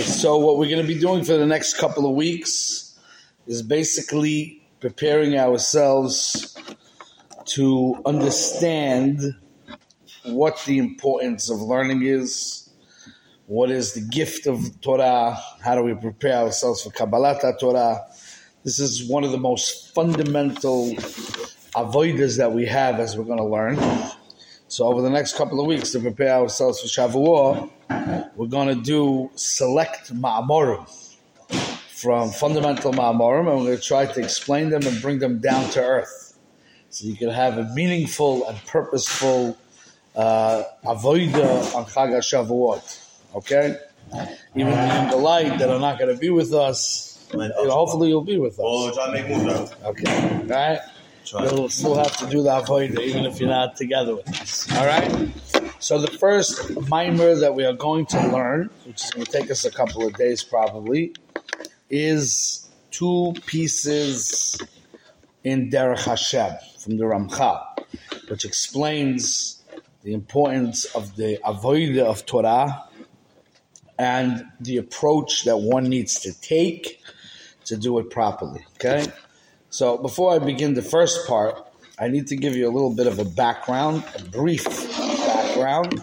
So what we're going to be doing for the next couple of weeks is basically preparing ourselves to understand what the importance of learning is, what is the gift of Torah, how do we prepare ourselves for Kabbalat Torah. This is one of the most fundamental avoidas that we have as we're going to learn. So over the next couple of weeks to prepare ourselves for Shavuot, we're going to do select ma'amorim from fundamental ma'amorim, and we're going to try to explain them and bring them down to earth, so you can have a meaningful and purposeful uh, avoida on Chag Shavuot. Okay, even the light that are not going to be with us, you know, hopefully you'll be with us. Okay, all right. You'll still have to do the avoida even if you're not together with us. All right. So the first ma'amar that we are going to learn, which is going to take us a couple of days probably, is two pieces in Derech Hashem from the Ramchal, which explains the importance of the avoida of Torah and the approach that one needs to take to do it properly. Okay. So before I begin the first part, I need to give you a little bit of a background, a brief background,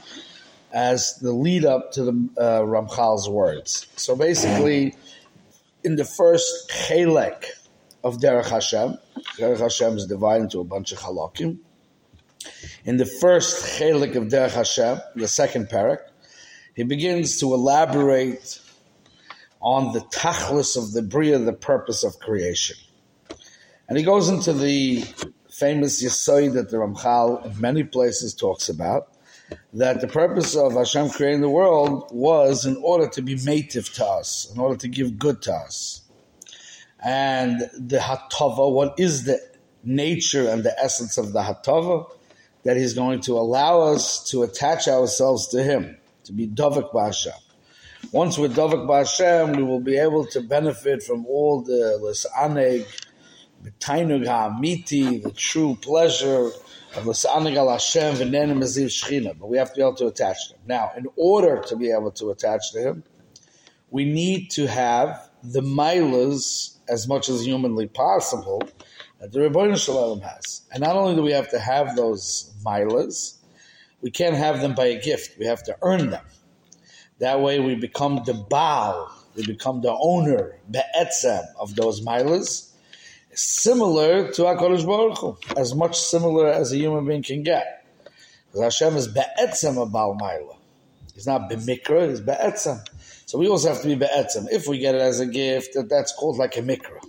as the lead up to the uh, Ramchal's words. So basically, in the first chelek of Derech Hashem, Derech Hashem is divided into a bunch of halakim. In the first chelek of Derech Hashem, the second parak, he begins to elaborate on the tachlis of the bria, the purpose of creation. And he goes into the famous Yesoid that the Ramchal in many places talks about, that the purpose of Hashem creating the world was in order to be mative to us, in order to give good to us. And the Hatava, what is the nature and the essence of the Hatava? That He's going to allow us to attach ourselves to Him, to be Davik Ba'Hashem. Once we're Davik Ba'Hashem, we will be able to benefit from all the Lisaneg, B'tainug ha'amiti, the true pleasure of L'sa'anig al Hashem v'nenim aziv shchina. But we have to be able to attach to him. Now, in order to be able to attach to him, we need to have the milas as much as humanly possible that the Ribono Shel Olam has. And not only do we have to have those milas, we can't have them by a gift. We have to earn them. That way we become the Baal, we become the owner, be'etzem, of those milas similar to HaKadosh Baruch Hu, as much similar as a human being can get. Because Hashem is be'etzem a Maila. He's not b'mikra, he's be'etzem. So we also have to be be'etzem. If we get it as a gift, that, that's called like a mikra.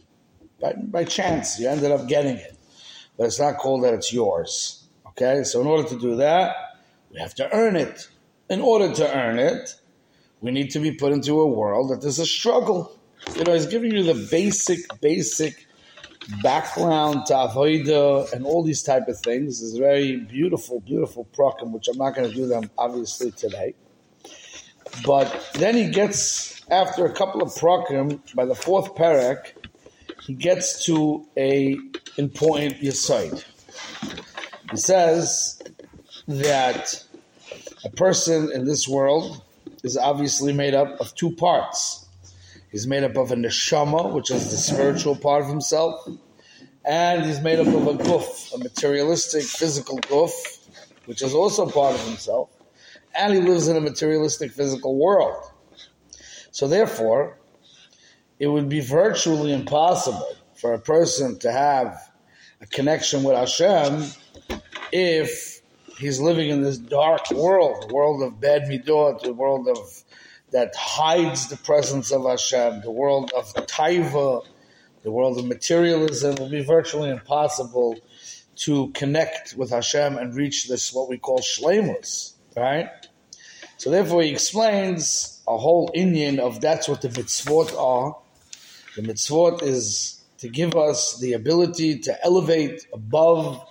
By, by chance, you ended up getting it. But it's not called that it's yours. Okay? So in order to do that, we have to earn it. In order to earn it, we need to be put into a world that there's a struggle. You know, he's giving you the basic, basic background to and all these type of things is very beautiful, beautiful prokem, which I'm not going to do them obviously today. But then he gets, after a couple of prokem, by the fourth parak, he gets to a important yisoid. He says that a person in this world is obviously made up of two parts He's made up of a neshama, which is the spiritual part of himself, and he's made up of a guf, a materialistic, physical guf, which is also part of himself, and he lives in a materialistic, physical world. So therefore, it would be virtually impossible for a person to have a connection with Hashem if he's living in this dark world, the world of bad midot, the world of that hides the presence of Hashem, the world of taiva, the world of materialism, will be virtually impossible to connect with Hashem and reach this what we call shlemus, right? So therefore, he explains a whole inyan of that's what the mitzvot are. The mitzvot is to give us the ability to elevate above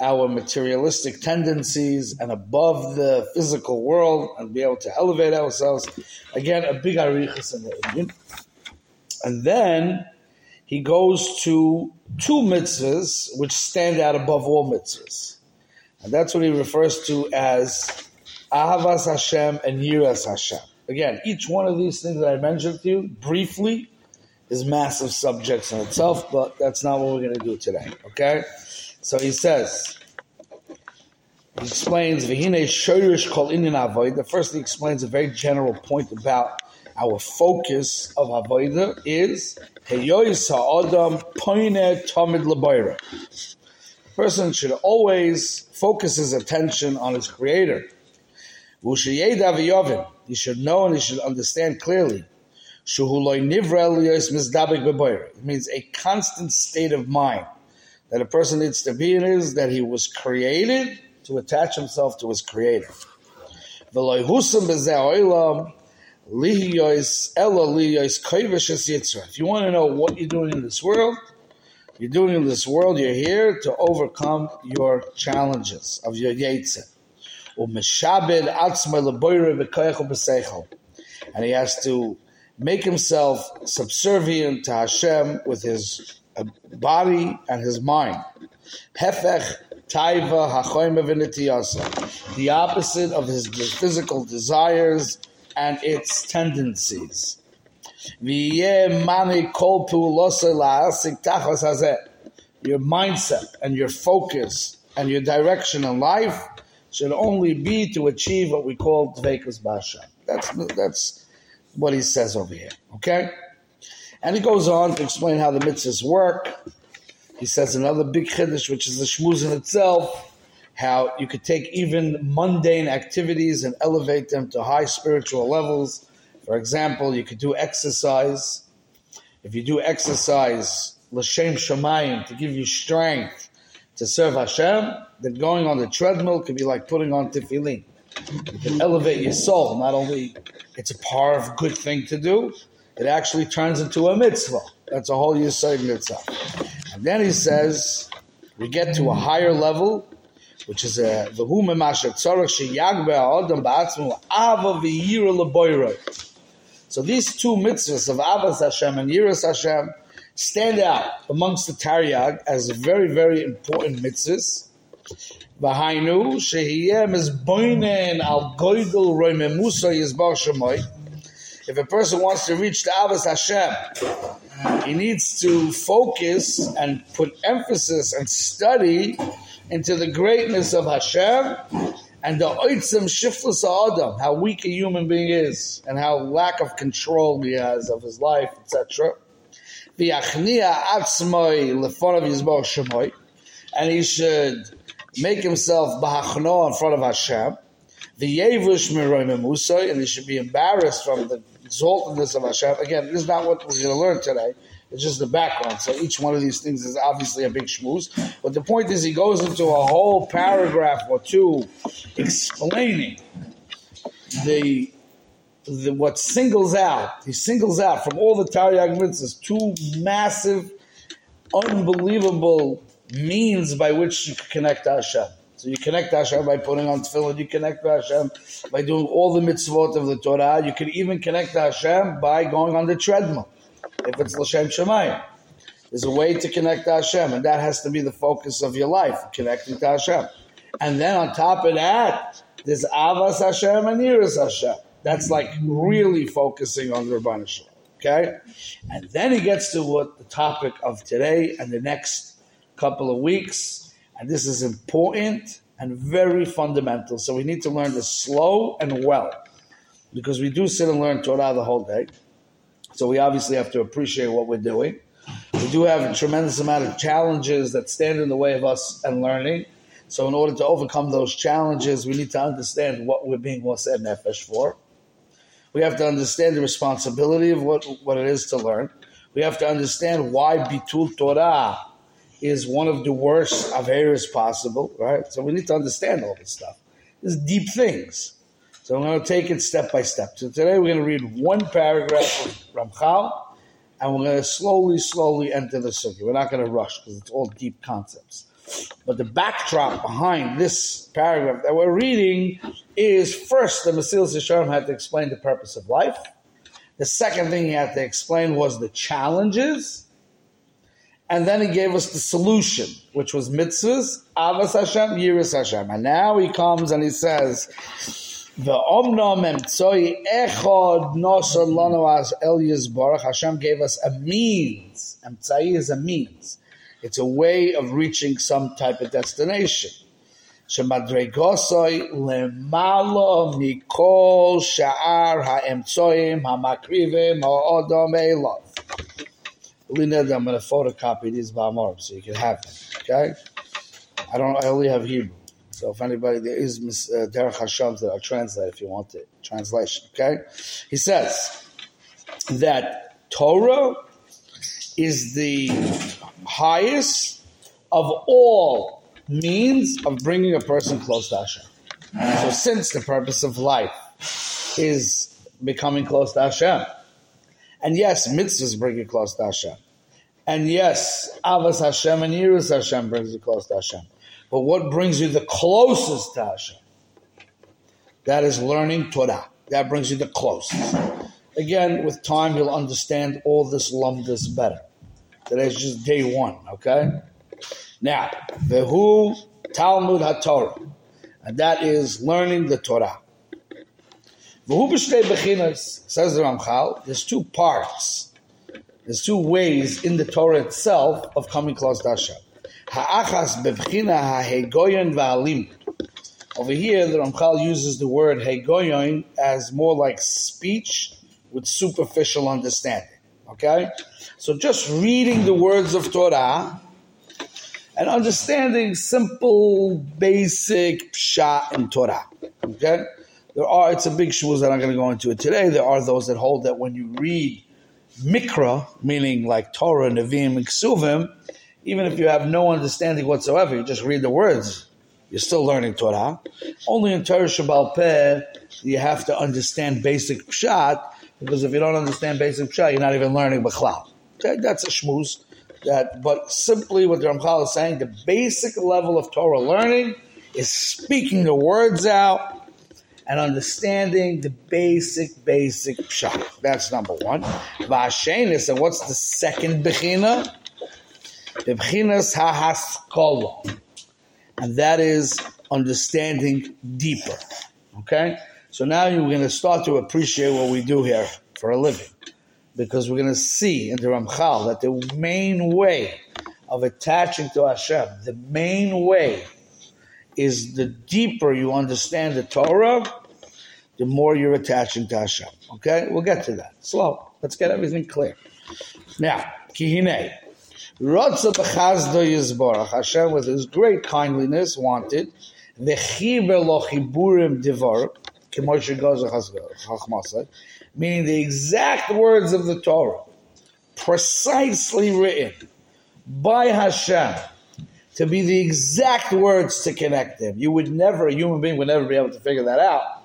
our materialistic tendencies and above the physical world and be able to elevate ourselves. Again, a big arichas in the inyan. And then he goes to two mitzvahs which stand out above all mitzvahs. And that's what he refers to as Ahavas Hashem and Yiras Hashem. Again, each one of these things that I mentioned to you briefly is massive subjects in itself, but that's not what we're going to do today. Okay? So he says, he explains, Vihine Shoyrish Kol Inyan Avoid. The first he explains a very general point about our focus of Avoida is Heyois Ha'adam Poine Tamid Laboira. Person should always focus his attention on his creator. He should know and he should understand clearly. It means a constant state of mind that a person needs to be in is that he was created to attach himself to his creator. If you want to know what you're doing in this world, you're doing in this world, you're here to overcome your challenges of your yetzer. And he has to make himself subservient to Hashem with his body and his mind. Hefech taiva The opposite of his physical desires and its tendencies. Your mindset and your focus and your direction in life should only be to achieve what we call dvekas basha. That's that's what he says over here. Okay? And he goes on to explain how the mitzvahs work. He says another big chiddush, which is the shmuz in itself, how you could take even mundane activities and elevate them to high spiritual levels. For example, you could do exercise. If you do exercise, l'shem shamayim, to give you strength to serve Hashem, then going on the treadmill could be like putting on tefillin. You can elevate your soul. Not only it's a part of good thing to do, it actually turns into a mitzvah. That's a whole Yisrael mitzvah. And then he says, we get to a higher level, which is uh, a the So these two mitzvahs of Ahavas Hashem and Yiras Hashem stand out amongst the Taryag as very, very important mitzvahs. V'hainu shehiyem is boinen al goydel roimemusa yizbar shemoy. If a person wants to reach the Ahavas Hashem, he needs to focus and put emphasis and study into the greatness of Hashem and the oitzim shiftless adam, how weak a human being is and how lack of control he has of his life, etc. And he should make himself bahachno in front of Hashem, the yevush and he should be embarrassed from the exaltedness of Hashem. Again, this is not what we're going to learn today. It's just the background. So each one of these things is obviously a big shmooze. But the point is, he goes into a whole paragraph or two explaining the, the what singles out. He singles out from all the Taryag mitzvahs two massive, unbelievable means by which you connect to Hashem. So you connect to Hashem by putting on tefillin. You connect to Hashem by doing all the mitzvot of the Torah. You can even connect to Hashem by going on the treadmill, if it's l'shem shemayim. There's a way to connect to Hashem, and that has to be the focus of your life, connecting to Hashem. And then on top of that, there's ahavas Hashem and iras Hashem. That's like really focusing on the Rabban Okay? And then he gets to what the topic of today and the next couple of weeks. And this is important and very fundamental. So we need to learn this slow and well because we do sit and learn Torah the whole day. So we obviously have to appreciate what we're doing. We do have a tremendous amount of challenges that stand in the way of us and learning. So in order to overcome those challenges, we need to understand what we're being moser Nefesh for. We have to understand the responsibility of what, what it is to learn. We have to understand why Bitul Torah is one of the worst averas possible, right? So we need to understand all this stuff. There's deep things. So I'm going to take it step by step. So today we're going to read one paragraph of Ramchal, and we're going to slowly, slowly enter the sugya. We're not going to rush because it's all deep concepts. But the backdrop behind this paragraph that we're reading is first the Mesilas Yesharim had to explain the purpose of life. The second thing he had to explain was the challenges and then he gave us the solution, which was mitzvahs, ahavas Hashem, yiras Hashem. And now he comes and he says, Ve'omnom emtzoi echod nosar lano as El Yisbarach. Hashem gave us a means. Emtzai is a means. It's a way of reaching some type of destination. Shemadregosoi lemalo mikol sha'ar ha'emtsoim ha'makrivim ha'odom elov. I'm going to photocopy these ma'amorim so you can have them. Okay? I don't. I only have Hebrew. So if anybody there is uh, Derech Hashem that I'll translate if you want it translation. Okay, he says that Torah is the highest of all means of bringing a person close to Hashem. So since the purpose of life is becoming close to Hashem, and yes, mitzvahs bring you close to Hashem, and yes, Ahavas Hashem and Yirus Hashem brings you close to Hashem. But what brings you the closest to Hashem? That is learning Torah. That brings you the closest. Again, with time, you'll understand all this lumdus better. Today's just day one, okay? Now, Vehu Talmud HaTorah. And that is learning the Torah. Says the Ramchal, there's two parts. There's two ways in the Torah itself of coming close to Hashem. Ha'achas bevchina ha'hegoyon va'alim. Over here, the Ramchal uses the word hegoyon as more like speech with superficial understanding. Okay? So just reading the words of Torah and understanding simple, basic pshat in Torah. Okay? There are, it's a big shmuz that I'm going to go into it today. There are those that hold that when you read mikra, meaning like Torah, Nevi'im, and Ksuvim, even if you have no understanding whatsoever, you just read the words, you're still learning Torah. Only in Torah Shebaal Peh, you have to understand basic pshat, because if you don't understand basic pshat, you're not even learning Bechlal. Okay, that's a shmuz. That, but simply what the Ramchal is saying, the basic level of Torah learning is speaking the words out and understanding the basic, basic pshat. That's number one. Vashenis, and what's the second bechina? Bebchinas hahaskala. And that is understanding deeper. Okay? So now you're going to start to appreciate what we do here for a living. Because we're going to see in the Ramchal that the main way of attaching to Hashem, the main way is the deeper you understand the Torah, the more you're attaching to Hashem. Okay? We'll get to that. Slow. Let's get everything clear. Now, Kihine. Rotza b'chazdo yizborach. Hashem, with His great kindliness, wanted v'chiber lo chiburim chachmasai, meaning the exact words of the Torah, precisely written by Hashem, to be the exact words to connect them. You would never, a human being would never be able to figure that out.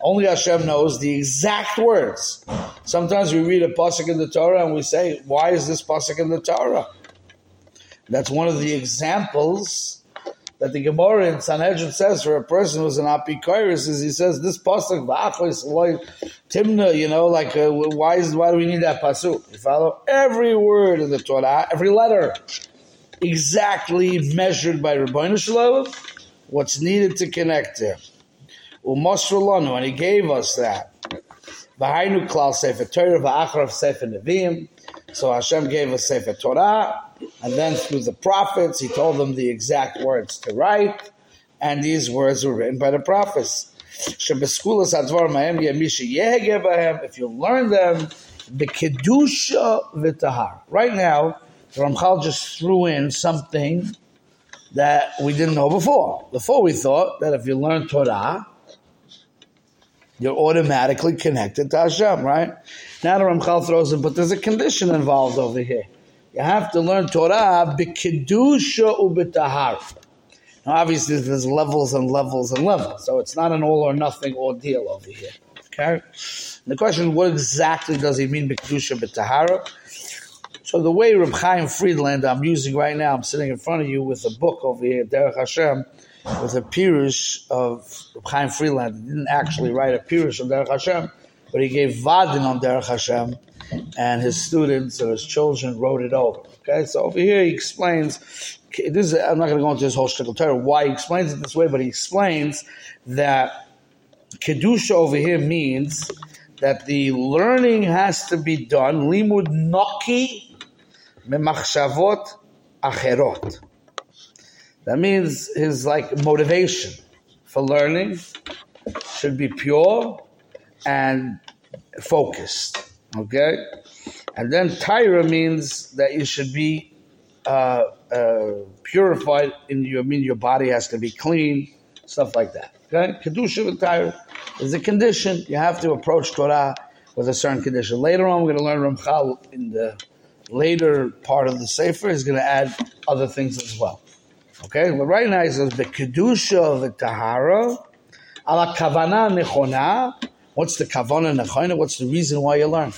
Only Hashem knows the exact words. Sometimes we read a pasuk in the Torah and we say, "Why is this pasuk in the Torah?" That's one of the examples that the Gemara in Sanhedrin says for a person who's an apikoris is he says this pasuk timna, you know, like uh, why is why do we need that pasuk? You follow every word in the Torah, every letter, exactly measured by Ribono Shel Olam, what's needed to connect him. Umasrulanu, and he gave us that. V'hainu klal sefer Torah sefer Nevi'im. So Hashem gave us sefer Torah, and then through the prophets, he told them the exact words to write, and these words were written by the prophets. If you learn them, the kedusha v'tahar. Right now, the Ramchal just threw in something that we didn't know before. Before we thought that if you learn Torah, you're automatically connected to Hashem, right? Now the Ramchal throws in, but there's a condition involved over here. You have to learn Torah b'kedusha u'b'tahar. Now, obviously, there's levels and levels and levels, so it's not an all or nothing ordeal over here. Okay. And the question: What exactly does he mean b'kedusha b'tahara? So the way Reb Chaim Friedlander I'm using right now, I'm sitting in front of you with a book over here, Derech Hashem, with a pirush of Reb Chaim Friedlander. He didn't actually write a pirush of Derech Hashem, but he gave va'adim on Derech Hashem, and his students or his children wrote it over. Okay, so over here he explains. This is, I'm not going to go into this whole shtickle Torah why he explains it this way, but he explains that kedusha over here means that the learning has to be done limud noki memachshavot acherot. That means his like motivation for learning should be pure and focused. Okay, and then tahara means that you should be uh, uh, purified in your. I mean, your body has to be clean, stuff like that. Okay, kedusha and tahara is a condition. You have to approach Torah with a certain condition. Later on, we're going to learn Ramchal in the later part of the Sefer is going to add other things as well. Okay, but right now it says the kedusha of the tahara, ala kavana nechona. What's the kavana nechona? What's the reason why you learn?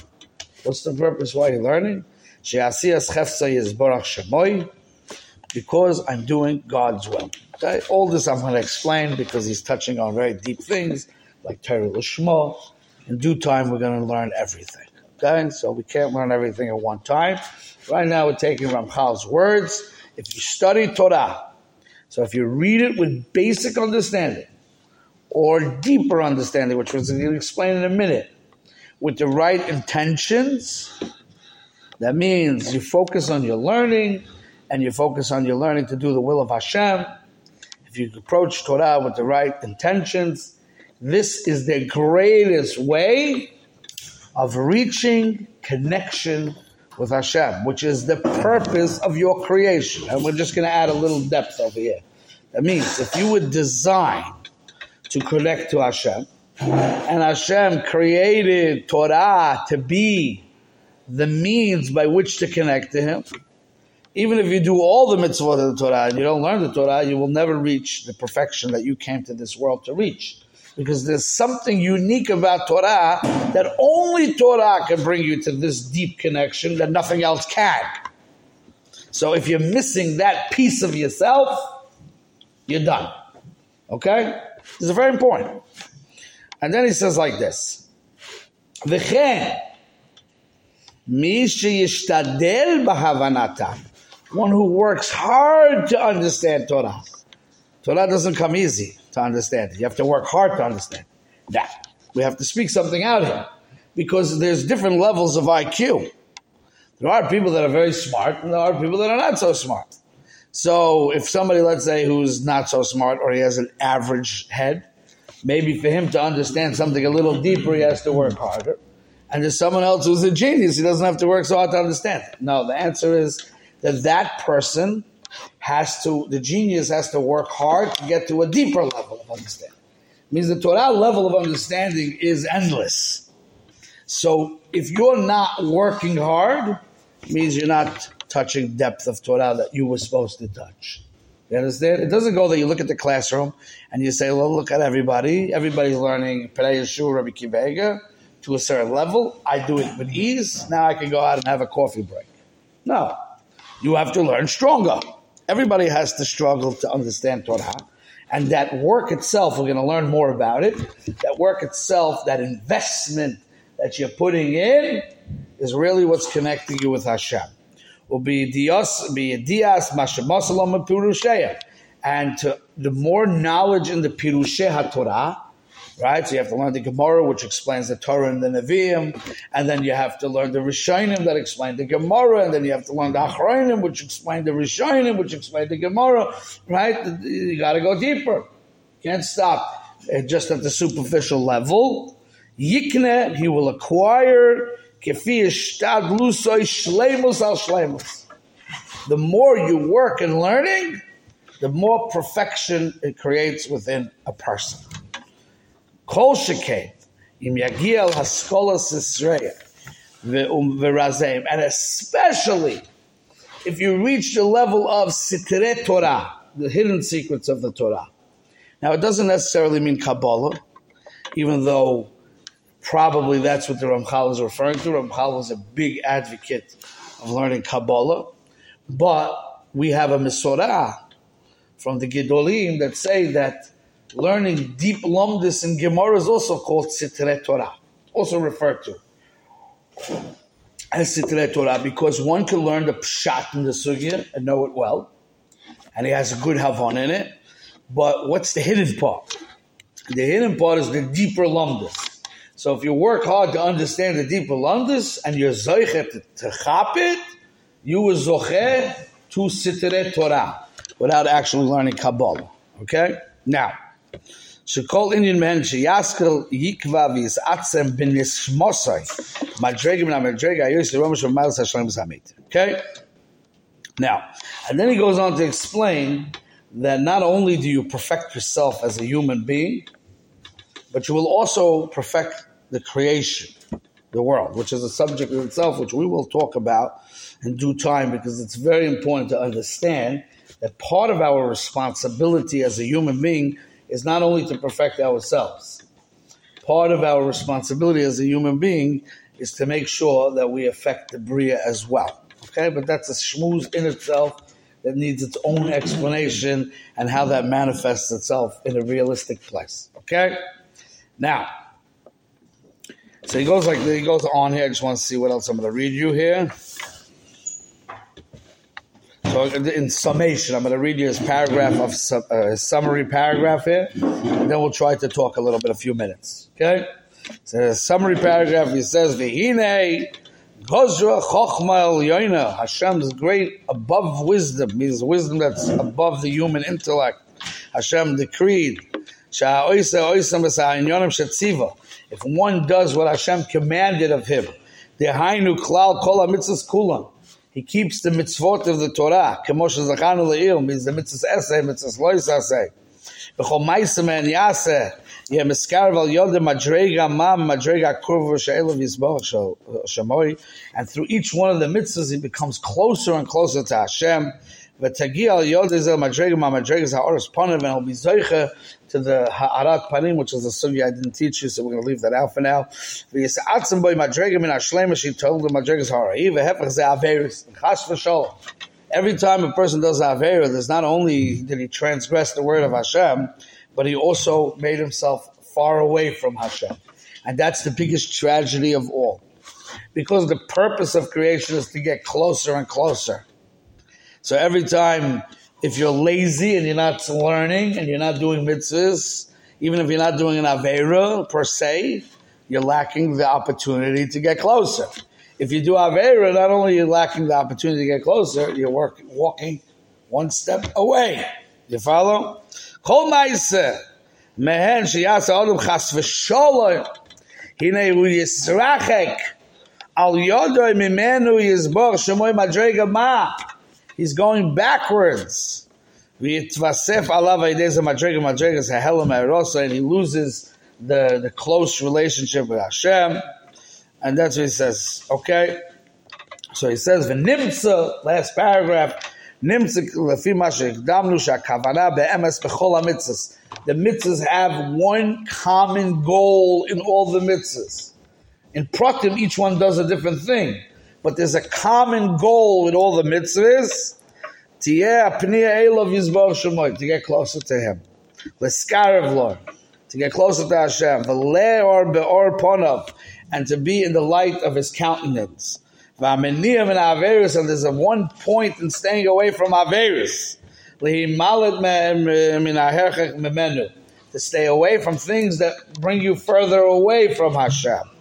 What's the purpose why you're learning? Shemoy. Because I'm doing God's will. Okay, all this I'm going to explain because he's touching on very deep things like Torah Lishma. In due time, we're going to learn everything. Okay, so we can't learn everything at one time. Right now, we're taking Ramchal's words. If you study Torah, so if you read it with basic understanding or deeper understanding, which we're going to explain in a minute, with the right intentions, that means you focus on your learning and you focus on your learning to do the will of Hashem. If you approach Torah with the right intentions, this is the greatest way of reaching connection with Hashem, which is the purpose of your creation. And we're just going to add a little depth over here. That means if you were designed to connect to Hashem, and Hashem created Torah to be the means by which to connect to Him, even if you do all the mitzvot of the Torah and you don't learn the Torah, you will never reach the perfection that you came to this world to reach because there's something unique about Torah that only Torah can bring you to this deep connection that nothing else can. So if you're missing that piece of yourself, you're done. Okay? This is very important. And then he says like this. V'chen, mi sheyishtadel b'havanata. One who works hard to understand Torah. Torah doesn't come easy to understand it. You have to work hard to understand that. We have to speak something out here because there's different levels of IQ. There are people that are very smart and there are people that are not so smart. So if somebody, let's say, who's not so smart or he has an average head, maybe for him to understand something a little deeper, he has to work harder. And there's someone else who's a genius, he doesn't have to work so hard to understand. No, the answer is that that person has to, the genius has to work hard to get to a deeper level of understanding. It means the Torah level of understanding is endless. So if you're not working hard, means you're not touching depth of Torah that you were supposed to touch. You understand? It doesn't go that you look at the classroom and you say, well, look at everybody. Everybody's learning Yeshua, Rabbi Akiva Eiger to a certain level. I do it with ease. Now I can go out and have a coffee break. No. You have to learn stronger. Everybody has to struggle to understand Torah. And that work itself, we're going to learn more about it. That work itself, that investment that you're putting in, is really what's connecting you with Hashem. Will be dios, be dias, and And to, the more knowledge in the pirushei Torah, right? So you have to learn the Gemara, which explains the Torah and the Nevi'im, and then you have to learn the Rishonim that explain the Gemara, and then you have to learn the Achronim, which explain the Rishonim, which explain the Gemara, right? You got to go deeper. Can't stop just at the superficial level. Yikne, he will acquire. The more you work in learning, the more perfection it creates within a person. Kol shekeh, im yagiel haskolas Yisrael, v'razeim, um, and especially if you reach the level of sitre Torah, the hidden secrets of the Torah. Now, it doesn't necessarily mean Kabbalah, even though probably that's what the Ramchal is referring to. Ramchal was a big advocate of learning Kabbalah, but we have a Mesorah from the Gedolim that say that learning deep lumdis in Gemara is also called Sitre Torah, also referred to as Sitre Torah, because one can learn the pshat in the sugya and know it well, and he has a good havon in it. But what's the hidden part? The hidden part is the deeper lumdus. So if you work hard to understand the deeper lumdus and you're zoichet to chap it, you will zoche to sitere Torah without actually learning Kabbalah. Okay? Now, שכל עניין מהן שיסקל יקבע ויסעצם בנשמוסי מדרגה מן המדרגה היוס לרומש ומלס השלם זמית. Okay? Now, and then he goes on to explain that not only do you perfect yourself as a human being, but you will also perfect the creation, the world, which is a subject in itself, which we will talk about in due time because it's very important to understand that part of our responsibility as a human being is not only to perfect ourselves. Part of our responsibility as a human being is to make sure that we affect the Bria as well. Okay, but that's a schmooze in itself that needs its own explanation and how that manifests itself in a realistic place. Okay? Now, so he goes like he goes on here. I just want to see what else I'm going to read you here. So in summation, I'm going to read you his paragraph of uh, his summary paragraph here, and then we'll try to talk a little bit, a few minutes. Okay? So summary paragraph, he says, "V'hine Gozra Chochma Yoina. Hashem is great above wisdom, means wisdom that's above the human intellect. Hashem decreed. If one does what Hashem commanded of him, Dehainu Klal Kol HaMitzvahs Kulam, he keeps the mitzvot of the Torah. Kemoshe Le'il means the mitzvahs Eseh, mitzvahs Lois Eseh. Maisem and Yaseh, yeah, miskarval yodem madrega mam madrega and through each one of the mitzvahs he becomes closer and closer to Hashem. V'tagial yodezel madrega mam madrega panav, and he'll be to the ha'arat panim, which is a sugi I didn't teach you, so we're going to leave that out for now. She told v'sholom. Every time a person does Avera, there's not only did he transgress the word of Hashem, but he also made himself far away from Hashem. And that's the biggest tragedy of all. Because the purpose of creation is to get closer and closer. So every time, if you're lazy and you're not learning and you're not doing mitzvahs, even if you're not doing an Avera per se, you're lacking the opportunity to get closer. If you do Avera, not only are you lacking the opportunity to get closer, you're work, walking one step away. You follow? Kol mehen chas hine hu yisrachek al mimenu madrega ma he's going backwards and he loses the, the close relationship with Hashem and that's what he says okay so he says the v'nimtza last paragraph the mitzvahs have one common goal in all the mitzvahs. In Prakim, each one does a different thing. But there's a common goal in all the mitzvahs to get closer to Him. To get closer to Hashem. And to be in the light of His countenance and there's a one point in staying away from Averis. To stay away from things that bring you further away from Hashem.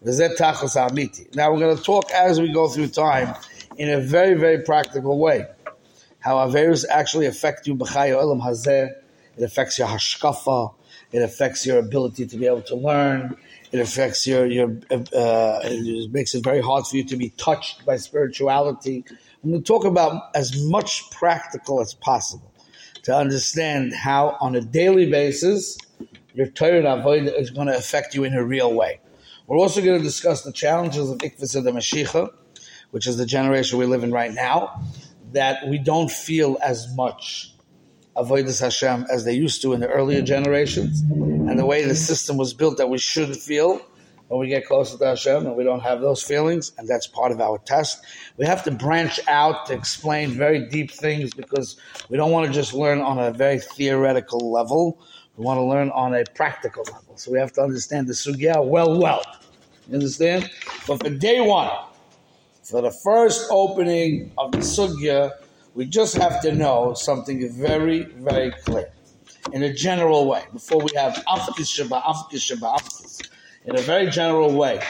Now we're going to talk as we go through time in a very, very practical way. How Averis actually affect you. It affects your hashkafa. It affects your ability to be able to learn. It affects your your. Uh, it makes it very hard for you to be touched by spirituality. I'm going to talk about as much practical as possible to understand how, on a daily basis, your Torah is going to affect you in a real way. We're also going to discuss the challenges of Ikvis of the Mashiach, which is the generation we live in right now, that we don't feel as much avoidus Hashem as they used to in the earlier generations, and the way the system was built that we should feel when we get closer to Hashem and we don't have those feelings, and that's part of our test. We have to branch out to explain very deep things because we don't want to just learn on a very theoretical level. We want to learn on a practical level. So we have to understand the sugya well, well. You understand? But for day one, for the first opening of the sugya, we just have to know something very, very clear. in a general way, before we have Afkis Sheba, Afkis Sheba, Afkis, in a very general way,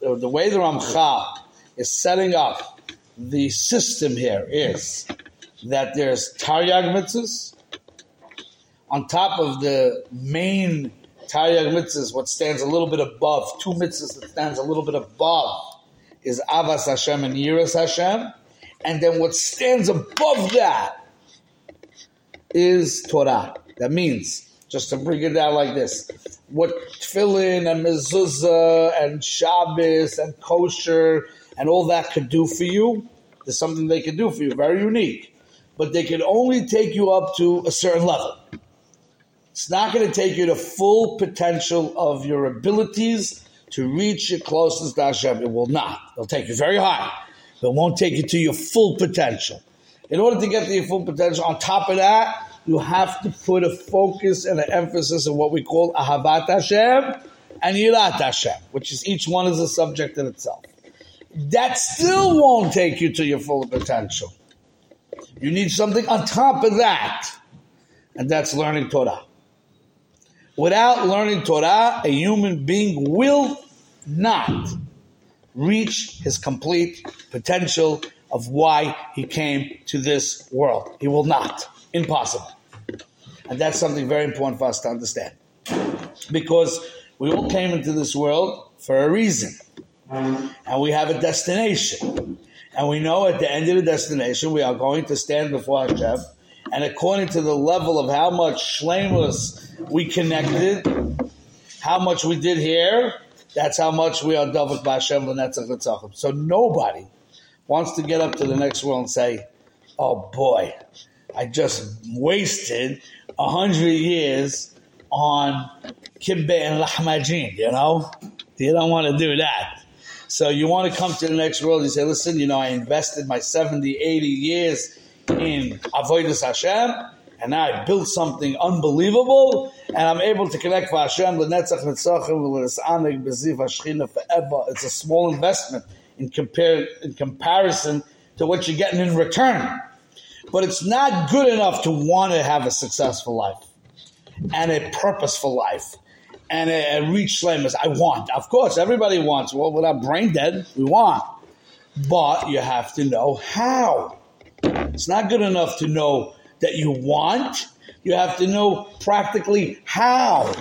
the way the Ramchal is setting up the system here is that there's Taryag mitzvahs. On top of the main Taryag mitzvahs, what stands a little bit above, two mitzvahs that stands a little bit above, is Ahavas Hashem and Yiras Hashem. And then what stands above that is Torah. That means, just to bring it down like this, what tefillin and mezuzah and Shabbos and kosher and all that could do for you, there's something they can do for you, very unique. But they can only take you up to a certain level. It's not going to take you to full potential of your abilities to reach your closest to Hashem. It will not. It'll take you very high, but it won't take you to your full potential. In order to get to your full potential, on top of that, you have to put a focus and an emphasis on what we call Ahavat Hashem and Yirat Hashem, which is each one is a subject in itself. That still won't take you to your full potential. You need something on top of that, and that's learning Torah. Without learning Torah, a human being will not reach his complete potential of why he came to this world. He will not. Impossible. And that's something very important for us to understand. Because we all came into this world for a reason. And we have a destination. And we know at the end of the destination, we are going to stand before Hashem. And according to the level of how much shlemus we connected, how much we did here, that's how much we are David Hashem L'netzach l'tzachim. So nobody wants to get up to the next world and say, oh boy, I just wasted a hundred years on kibbeh and lahmajin, you know? You don't want to do that. So you want to come to the next world, you say, listen, you know, I invested my 70, 80 years in Avodah Hashem, and now I built something unbelievable, and I'm able to connect for Hashem, L'netzach Netzachim, L'nesanig, Beziv Hashchina forever. It's a small investment in, compare, in comparison to what you're getting in return. But it's not good enough to want to have a successful life and a purposeful life and a, a reach shlemus. I want. Of course, everybody wants. Well, without brain dead, we want. But you have to know how. It's not good enough to know that you want. You have to know practically how.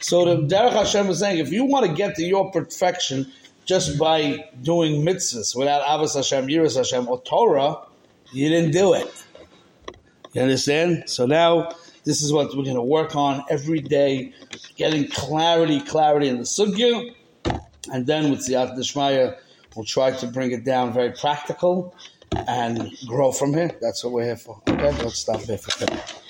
So the Derech Hashem is saying, if you want to get to your perfection just by doing mitzvahs without Ahavas Hashem, Yiras Hashem, or Torah, you didn't do it. You understand? So now this is what we're going to work on every day, getting clarity, clarity in the sugya, and then with Siyata Dishmaya, we'll try to bring it down very practical and grow from here. That's what we're here for. Okay, let's stop here for today.